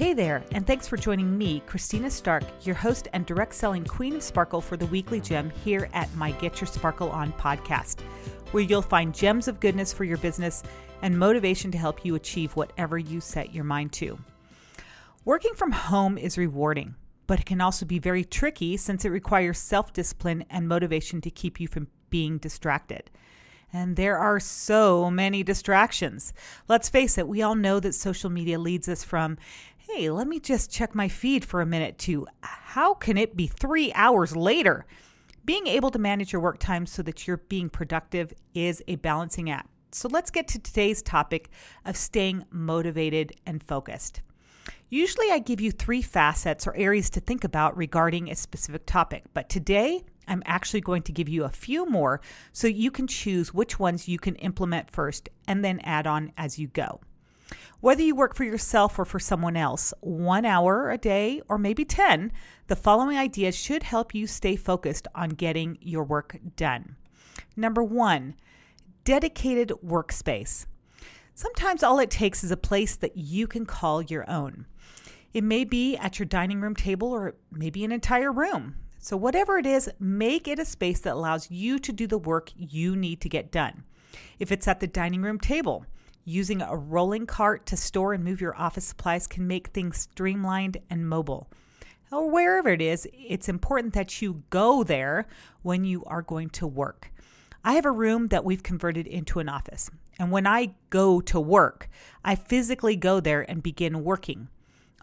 Hey there, and thanks for joining me, Christina Stark, your host and direct selling Queen of Sparkle for the Weekly Gem here at my Get Your Sparkle On podcast, where you'll find gems of goodness for your business and motivation to help you achieve whatever you set your mind to. Working from home is rewarding, but it can also be very tricky since it requires self discipline and motivation to keep you from being distracted. And there are so many distractions. Let's face it, we all know that social media leads us from, hey, let me just check my feed for a minute, to how can it be three hours later? Being able to manage your work time so that you're being productive is a balancing act. So let's get to today's topic of staying motivated and focused. Usually, I give you three facets or areas to think about regarding a specific topic, but today I'm actually going to give you a few more so you can choose which ones you can implement first and then add on as you go. Whether you work for yourself or for someone else, one hour a day or maybe 10, the following ideas should help you stay focused on getting your work done. Number one, dedicated workspace. Sometimes all it takes is a place that you can call your own. It may be at your dining room table or maybe an entire room. So, whatever it is, make it a space that allows you to do the work you need to get done. If it's at the dining room table, using a rolling cart to store and move your office supplies can make things streamlined and mobile. Or wherever it is, it's important that you go there when you are going to work. I have a room that we've converted into an office. And when I go to work, I physically go there and begin working.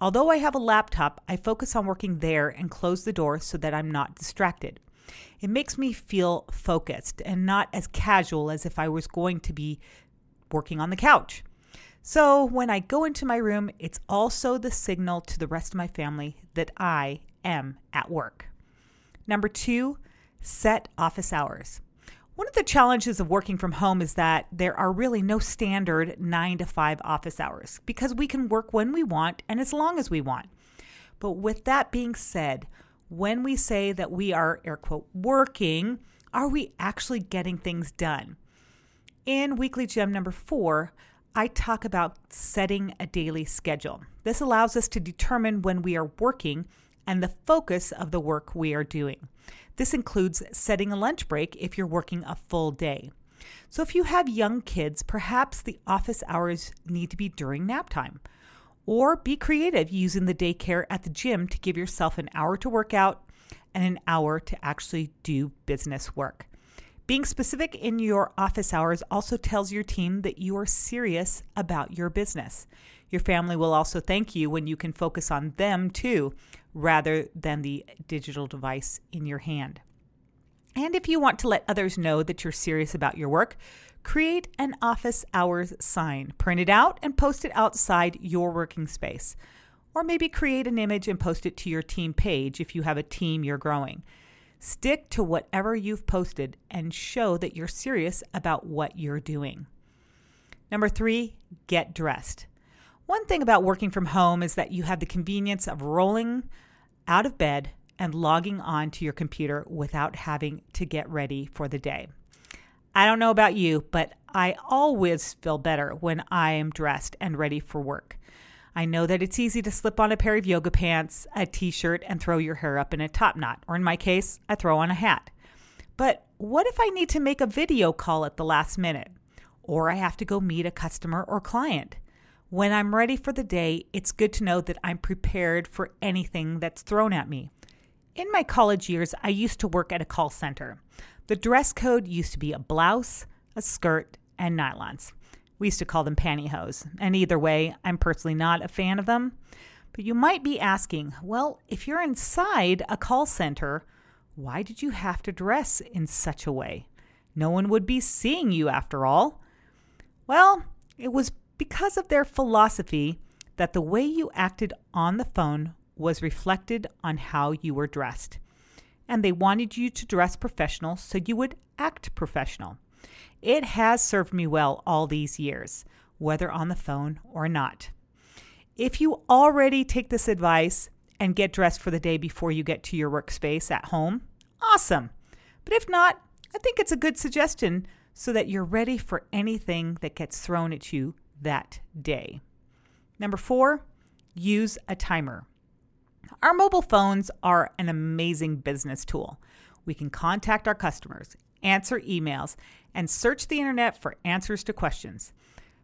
Although I have a laptop, I focus on working there and close the door so that I'm not distracted. It makes me feel focused and not as casual as if I was going to be working on the couch. So when I go into my room, it's also the signal to the rest of my family that I am at work. Number two, set office hours. One of the challenges of working from home is that there are really no standard nine to five office hours because we can work when we want and as long as we want. But with that being said, when we say that we are, air quote, working, are we actually getting things done? In weekly gem number four, I talk about setting a daily schedule. This allows us to determine when we are working and the focus of the work we are doing. This includes setting a lunch break if you're working a full day. So, if you have young kids, perhaps the office hours need to be during nap time. Or be creative using the daycare at the gym to give yourself an hour to work out and an hour to actually do business work. Being specific in your office hours also tells your team that you are serious about your business. Your family will also thank you when you can focus on them too, rather than the digital device in your hand. And if you want to let others know that you're serious about your work, create an office hours sign, print it out, and post it outside your working space. Or maybe create an image and post it to your team page if you have a team you're growing. Stick to whatever you've posted and show that you're serious about what you're doing. Number three, get dressed. One thing about working from home is that you have the convenience of rolling out of bed and logging on to your computer without having to get ready for the day. I don't know about you, but I always feel better when I am dressed and ready for work. I know that it's easy to slip on a pair of yoga pants, a t shirt, and throw your hair up in a top knot, or in my case, I throw on a hat. But what if I need to make a video call at the last minute? Or I have to go meet a customer or client? When I'm ready for the day, it's good to know that I'm prepared for anything that's thrown at me. In my college years, I used to work at a call center. The dress code used to be a blouse, a skirt, and nylons. We used to call them pantyhose. And either way, I'm personally not a fan of them. But you might be asking, well, if you're inside a call center, why did you have to dress in such a way? No one would be seeing you after all. Well, it was because of their philosophy that the way you acted on the phone was reflected on how you were dressed. And they wanted you to dress professional so you would act professional. It has served me well all these years, whether on the phone or not. If you already take this advice and get dressed for the day before you get to your workspace at home, awesome. But if not, I think it's a good suggestion so that you're ready for anything that gets thrown at you that day. Number four, use a timer. Our mobile phones are an amazing business tool. We can contact our customers, answer emails, and search the internet for answers to questions.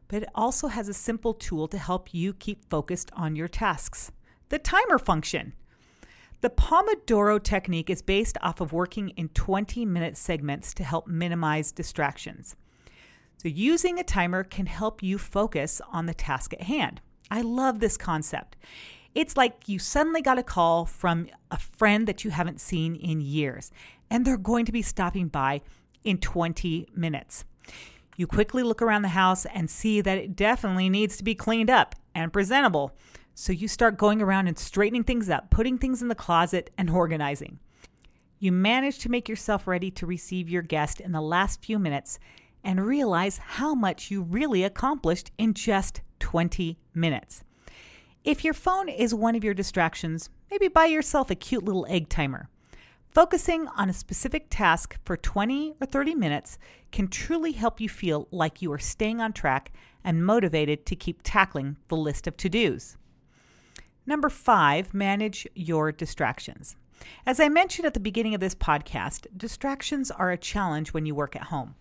But it also has a simple tool to help you keep focused on your tasks the timer function. The Pomodoro technique is based off of working in 20 minute segments to help minimize distractions. So, using a timer can help you focus on the task at hand. I love this concept. It's like you suddenly got a call from a friend that you haven't seen in years, and they're going to be stopping by in 20 minutes. You quickly look around the house and see that it definitely needs to be cleaned up and presentable. So you start going around and straightening things up, putting things in the closet, and organizing. You manage to make yourself ready to receive your guest in the last few minutes and realize how much you really accomplished in just 20 minutes. If your phone is one of your distractions, maybe buy yourself a cute little egg timer. Focusing on a specific task for 20 or 30 minutes can truly help you feel like you are staying on track and motivated to keep tackling the list of to dos. Number five, manage your distractions. As I mentioned at the beginning of this podcast, distractions are a challenge when you work at home.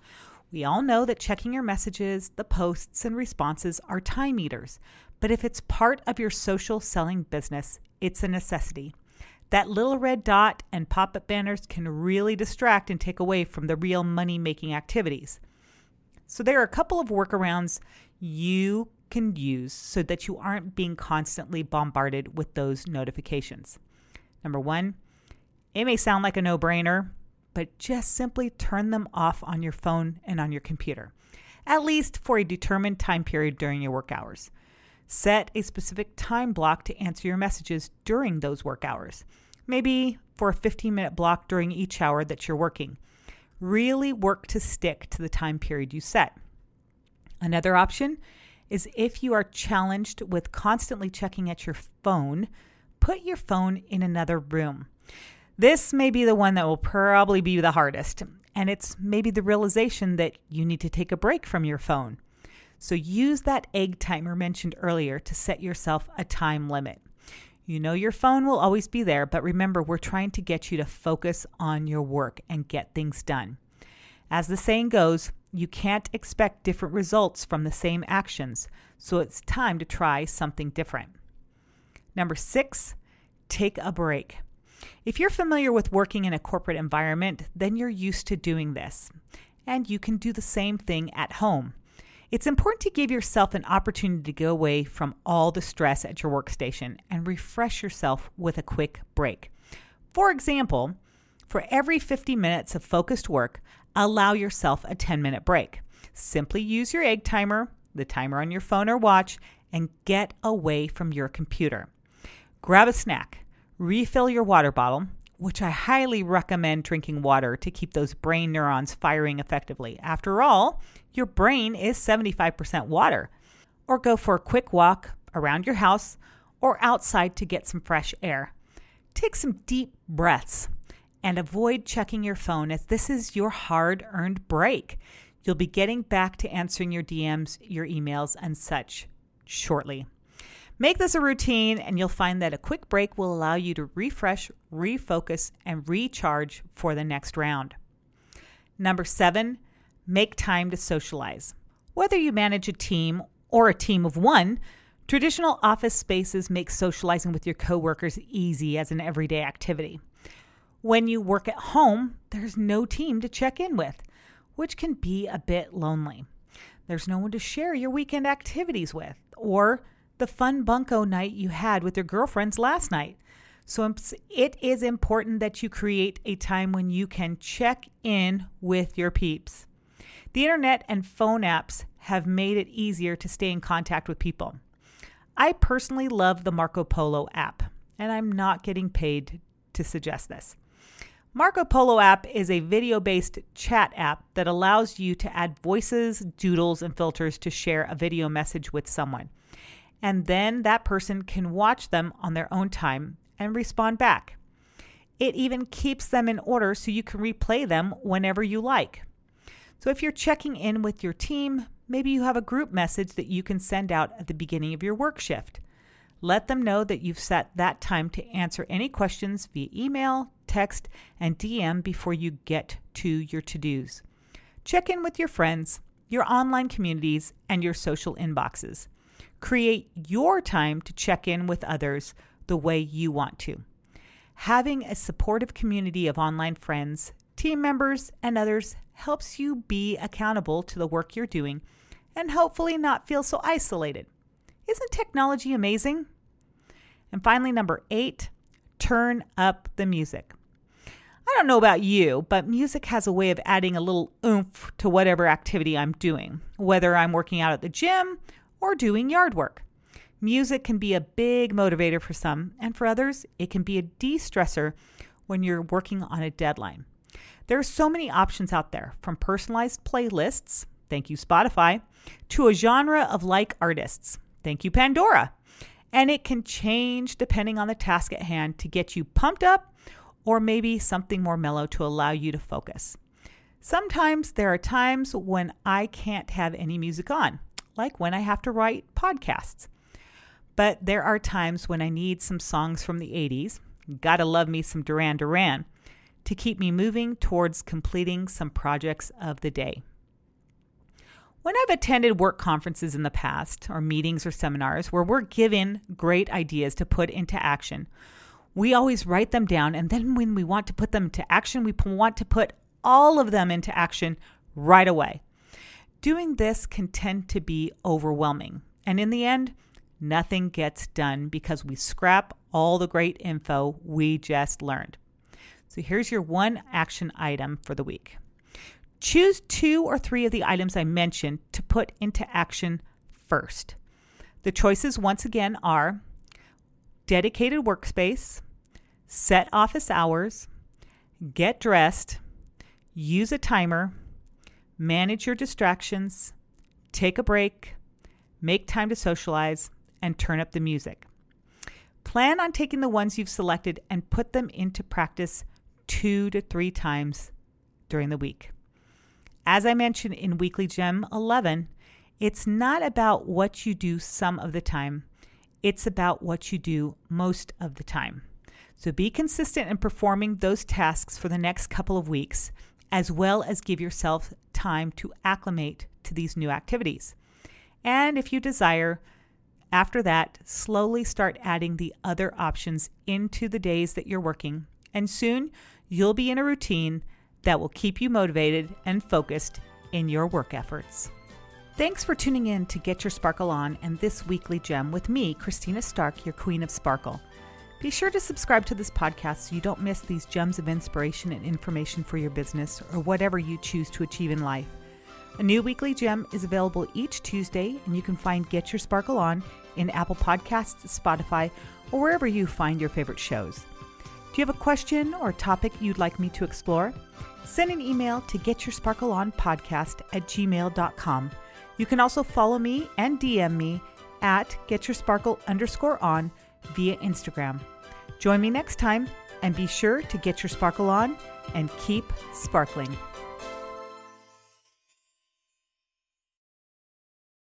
We all know that checking your messages, the posts, and responses are time eaters, but if it's part of your social selling business, it's a necessity. That little red dot and pop up banners can really distract and take away from the real money making activities. So, there are a couple of workarounds you can use so that you aren't being constantly bombarded with those notifications. Number one, it may sound like a no brainer, but just simply turn them off on your phone and on your computer, at least for a determined time period during your work hours. Set a specific time block to answer your messages during those work hours, maybe for a 15 minute block during each hour that you're working. Really work to stick to the time period you set. Another option is if you are challenged with constantly checking at your phone, put your phone in another room. This may be the one that will probably be the hardest, and it's maybe the realization that you need to take a break from your phone. So use that egg timer mentioned earlier to set yourself a time limit. You know your phone will always be there, but remember, we're trying to get you to focus on your work and get things done. As the saying goes, you can't expect different results from the same actions, so it's time to try something different. Number six, take a break. If you're familiar with working in a corporate environment, then you're used to doing this, and you can do the same thing at home. It's important to give yourself an opportunity to go away from all the stress at your workstation and refresh yourself with a quick break. For example, for every 50 minutes of focused work, allow yourself a 10 minute break. Simply use your egg timer, the timer on your phone or watch, and get away from your computer. Grab a snack, refill your water bottle, which I highly recommend drinking water to keep those brain neurons firing effectively. After all, your brain is 75% water. Or go for a quick walk around your house or outside to get some fresh air. Take some deep breaths and avoid checking your phone as this is your hard earned break. You'll be getting back to answering your DMs, your emails, and such shortly. Make this a routine, and you'll find that a quick break will allow you to refresh, refocus, and recharge for the next round. Number seven, make time to socialize. Whether you manage a team or a team of one, traditional office spaces make socializing with your coworkers easy as an everyday activity. When you work at home, there's no team to check in with, which can be a bit lonely. There's no one to share your weekend activities with or the fun bunko night you had with your girlfriends last night. So it is important that you create a time when you can check in with your peeps. The internet and phone apps have made it easier to stay in contact with people. I personally love the Marco Polo app, and I'm not getting paid to suggest this. Marco Polo app is a video based chat app that allows you to add voices, doodles, and filters to share a video message with someone. And then that person can watch them on their own time and respond back. It even keeps them in order so you can replay them whenever you like. So if you're checking in with your team, maybe you have a group message that you can send out at the beginning of your work shift. Let them know that you've set that time to answer any questions via email, text, and DM before you get to your to dos. Check in with your friends, your online communities, and your social inboxes. Create your time to check in with others the way you want to. Having a supportive community of online friends, team members, and others helps you be accountable to the work you're doing and hopefully not feel so isolated. Isn't technology amazing? And finally, number eight, turn up the music. I don't know about you, but music has a way of adding a little oomph to whatever activity I'm doing, whether I'm working out at the gym or doing yard work. Music can be a big motivator for some, and for others, it can be a de stressor when you're working on a deadline. There are so many options out there, from personalized playlists, thank you, Spotify, to a genre of like artists, thank you, Pandora. And it can change depending on the task at hand to get you pumped up or maybe something more mellow to allow you to focus. Sometimes there are times when I can't have any music on, like when I have to write podcasts. But there are times when I need some songs from the 80s, gotta love me some Duran Duran, to keep me moving towards completing some projects of the day. When I've attended work conferences in the past, or meetings or seminars where we're given great ideas to put into action, we always write them down. And then when we want to put them into action, we want to put all of them into action right away. Doing this can tend to be overwhelming. And in the end, nothing gets done because we scrap all the great info we just learned. So here's your one action item for the week. Choose two or three of the items I mentioned to put into action first. The choices, once again, are dedicated workspace, set office hours, get dressed, use a timer, manage your distractions, take a break, make time to socialize, and turn up the music. Plan on taking the ones you've selected and put them into practice two to three times during the week. As I mentioned in Weekly Gem 11, it's not about what you do some of the time, it's about what you do most of the time. So be consistent in performing those tasks for the next couple of weeks, as well as give yourself time to acclimate to these new activities. And if you desire, after that, slowly start adding the other options into the days that you're working, and soon you'll be in a routine that will keep you motivated and focused in your work efforts. Thanks for tuning in to Get Your Sparkle On and this weekly gem with me, Christina Stark, your Queen of Sparkle. Be sure to subscribe to this podcast so you don't miss these gems of inspiration and information for your business or whatever you choose to achieve in life. A new weekly gem is available each Tuesday, and you can find Get Your Sparkle On in Apple Podcasts, Spotify, or wherever you find your favorite shows. Do you have a question or topic you'd like me to explore? Send an email to getyoursparkleonpodcast at gmail.com. You can also follow me and DM me at getyoursparkle underscore on via Instagram. Join me next time and be sure to get your sparkle on and keep sparkling.